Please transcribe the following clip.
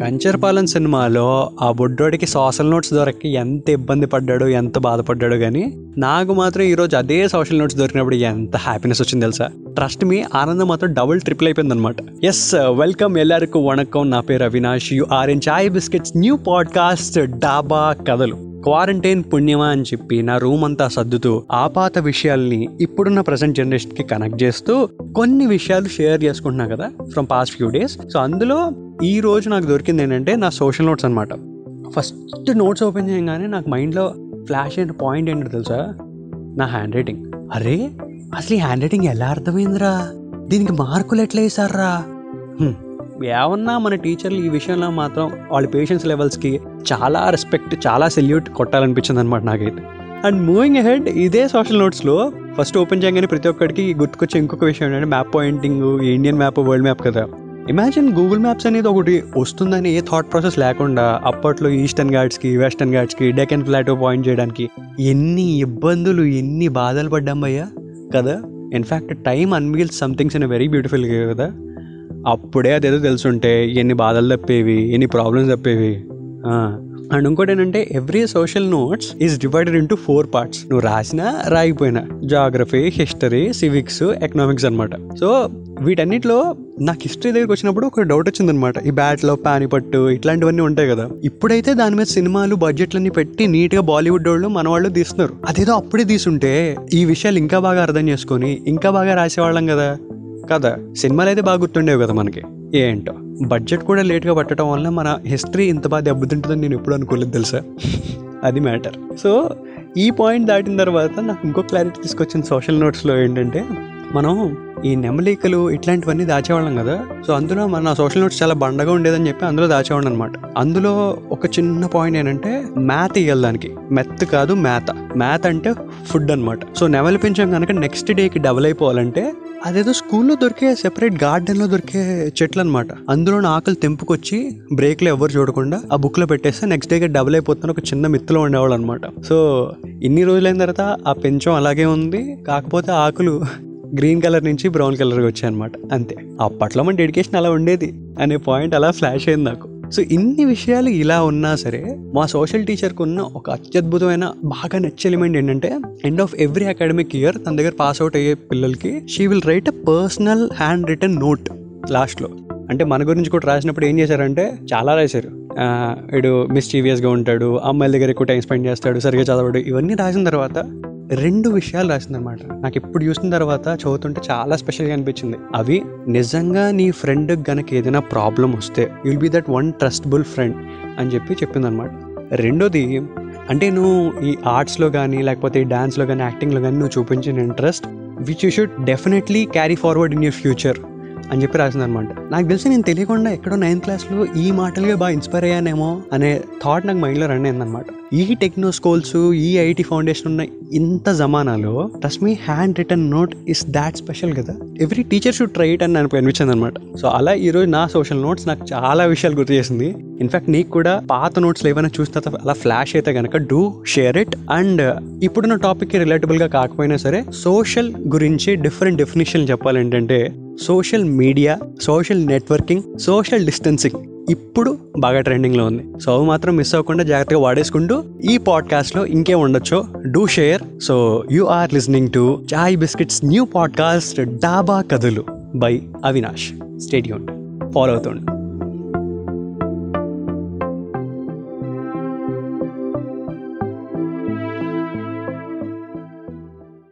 కంచర్పాలెం సినిమాలో ఆ బుడ్డోడికి social notes దొరికి ఎంత ఇబ్బంది పడ్డాడు ఎంత బాధపడ్డాడు కానీ నాకు మాత్రం ఈరోజు అదే సోషల్ నోట్స్ దొరికినప్పుడు ఎంత హ్యాపీనెస్ వచ్చింది తెలుసా? ట్రస్ట్ మీ ఆనందం మాత్రం డబుల్ ట్రిపుల్ అయిపోయింది అనమాట ఎస్ వెల్కమ్ ఎల్లరికూ. వణకం. నా పేరు Avinash. You are in Chai Biscuits new podcast డాబా కథలు క్వారంటైన్ పుణ్యమా అని చెప్పి నా రూమ్ అంతా సర్దుతూ ఆపాత విషయాల్ని ఇప్పుడున్న ప్రజెంట్ జనరేషన్కి కనెక్ట్ చేస్తూ కొన్ని విషయాలు షేర్ చేసుకుంటున్నా కదా from past few days so అందులో ఈ రోజు నాకు దొరికింది ఏంటంటే నా సోషల్ నోట్స్ అనమాట ఫస్ట్ నోట్స్ ఓపెన్ చేయగానే నాకు మైండ్లో ఫ్లాష్ అయిన పాయింట్ ఏంటో తెలుసా? నా హ్యాండ్ రైటింగ్ అరే అసలు ఈ హ్యాండ్ రైటింగ్ ఎలా అర్థమైందిరా? దీనికి మార్కులు ఎట్లా వేసారా ఏమన్నా మన టీచర్లు ఈ విషయంలో మాత్రం వాళ్ళ పేషెన్స్ లెవెల్స్కి చాలా రెస్పెక్ట్ చాలా సెల్యూట్ కొట్టాలనిపించింది అనమాట నాకైతే. అండ్ మూవింగ్ అహెడ్ ఇదే సోషల్ నోట్స్లో ఫస్ట్ ఓపెన్ చేయగానే ప్రతి ఒక్కరికి గుర్తుకొచ్చే ఇంకొక విషయం ఏంటంటే map pointing Indian map world map కదా. ఇమాజిన్ గూగుల్ మ్యాప్స్ అనేది ఒకటి వస్తుందని ఏ థాట్ ప్రాసెస్ లేకుండా అప్పట్లో ఈస్టర్న్ ఘాట్స్కి వెస్టర్న్ ఘాట్స్కి డెకన్ ప్లాటో పాయింట్ చేయడానికి ఎన్ని ఇబ్బందులు ఎన్ని బాధలు పడ్డాం భయ్యా? కదా? In fact time unveils somethings in very beautiful కదా? అప్పుడే అదేదో తెలుసుంటే ఎన్ని బాధలు తప్పేవి ఎన్ని ప్రాబ్లమ్స్ తప్పేవి. అండ్ ఇంకోటి ఏంటంటే every social notes is divided into four parts నువ్వు రాసినా రాయిపోయినా జాగ్రఫీ హిస్టరీ సివిక్స్ ఎకనామిక్స్ అనమాట సో వీటన్నిటిలో నాకు హిస్టరీ దగ్గరికి వచ్చినప్పుడు ఒక డౌట్ వచ్చిందనమాట ఈ బ్యాట్లో పానిపట్టు ఇట్లాంటివన్నీ ఉంటాయి కదా. ఇప్పుడైతే దాని మీద సినిమాలు బడ్జెట్లన్నీ పెట్టి నీట్గా బాలీవుడ్ వాళ్ళు మన వాళ్ళు తీస్తున్నారు. అదేదో అప్పుడే తీసుంటే ఈ విషయాలు ఇంకా బాగా అర్థం చేసుకొని ఇంకా బాగా రాసేవాళ్ళం కదా. కదా. సినిమాలు అయితే బాగా గుర్తుండేవి కదా మనకి. ఏంటో. బడ్జెట్ కూడా లేట్గా పట్టడం వల్ల మన హిస్టరీ ఇంత బాగా దెబ్బతింటుందని నేను ఎప్పుడు అనుకోలేదు తెలుసా? అది మ్యాటర్. సో ఈ పాయింట్ దాటిన తర్వాత నాకు ఇంకో క్లారిటీ తీసుకొచ్చిన సోషల్ నోట్స్లో ఏంటంటే మనం ఈ నెమలికలు ఇట్లాంటివన్నీ దాచేవాళ్ళం కదా. సో అందులో మన సోషల్ నోట్స్ చాలా బండగా ఉండేదని చెప్పి అందులో దాచేవాళ్ళం అనమాట అందులో ఒక చిన్న పాయింట్ ఏంటంటే మ్యాథ్ ఇవ్వాలి దానికి. మెత్ కాదు మ్యాథ్ మ్యాథ్ అంటే ఫుడ్ అనమాట సో నెమలి పెంచాం కనుక నెక్స్ట్ డేకి డబుల్ అయిపోవాలంటే అదేదో స్కూల్లో దొరికే సెపరేట్ గార్డెన్లో దొరికే చెట్లు అనమాట అందులో ఆకలి తెంపుకొచ్చి బ్రేక్లో ఎవరు చూడకుండా ఆ బుక్లో పెట్టేస్తే నెక్స్ట్ డేకి డబుల్ అయిపోతున్న ఒక చిన్న మిత్తులో ఉండేవాళ్ళు అనమాట సో ఇన్ని రోజులైన తర్వాత ఆ పెంచం అలాగే ఉంది. కాకపోతే ఆకులు గ్రీన్ కలర్ నుంచి బ్రౌన్ కలర్కి వచ్చాయి అనమాట అంతే. అప్పట్లో మన డెడికేషన్ అలా ఉండేది. అనే పాయింట్ అలా ఫ్లాష్ అయింది నాకు. సో ఇన్ని విషయాలు ఇలా ఉన్నా సరే మా సోషల్ టీచర్కి ఉన్న ఒక అత్యద్భుతమైన బాగా నచ్చే ఎలిమెంట్ ఏంటంటే end of every academic year తన దగ్గర పాస్ అవుట్ అయ్యే పిల్లలకి she will write a personal handwritten note లాస్ట్లో అంటే మన గురించి కూడా రాసినప్పుడు ఏం చేశారంటే చాలా రాశారు. వీడు మిస్చీవియస్గా ఉంటాడు అమ్మాయిల దగ్గర ఎక్కువ టైం స్పెండ్ చేస్తాడు సరిగా చదవడు ఇవన్నీ రాసిన తర్వాత రెండు విషయాలు రాసిందనమాట నాకు ఇప్పుడు చూసిన తర్వాత చదువుతుంటే చాలా స్పెషల్గా అనిపించింది. అవి నిజంగా నీ ఫ్రెండ్ గనక ఏదైనా ప్రాబ్లం వస్తే will be that one trustable friend అని చెప్పి చెప్పిందనమాట రెండోది అంటే నువ్వు ఈ ఆర్ట్స్లో కానీ లేకపోతే ఈ డ్యాన్స్లో కానీ యాక్టింగ్లో కానీ నువ్వు చూపించిన interest which you should definitely carry forward in your future అని చెప్పి రాసిందనమాట. నాకు తెలిసి నేను తెలియకుండా ఎక్కడో నైన్త్ క్లాస్లో ఈ మాటలుగా బాగా ఇన్స్పైర్ అయ్యానేమో అనే థాట్ నాకు మైండ్లో రన్ అయిందనమాట. ఈ టెక్నో స్కూల్స్ ఈ ఐటీ ఫౌండేషన్ ఉన్న ఇంత జమానాలో trust me handwritten note is that special కదా? Every teacher should try it అని నాకు అనిపించింది అనమాట సో అలా ఈరోజు నా సోషల్ నోట్స్ నాకు చాలా విషయాలు గుర్తు చేసింది. ఇన్ఫాక్ట్ నీకు కూడా పాత నోట్స్ ఏమైనా చూస్తే అలా ఫ్లాష్ అయితే కనుక డూ షేర్ ఇట్ అండ్ ఇప్పుడున్న టాపిక్కి రిలేటబుల్గా కాకపోయినా సరే సోషల్ గురించి డిఫరెంట్ డెఫినేషన్ చెప్పాలంటే social media social networking social distancing ఇప్పుడు బాగా ట్రెండింగ్లో ఉంది. సో అవి మాత్రం మిస్ అవ్వకుండా జాగ్రత్తగా వాడేసుకుంటూ ఈ పాడ్కాస్ట్లో ఇంకేం ఉండొచ్చో do share. So you are listening to chai biscuits new podcast dhaba కథలు బై అవినాష్. Stadium follow అవుతుండు.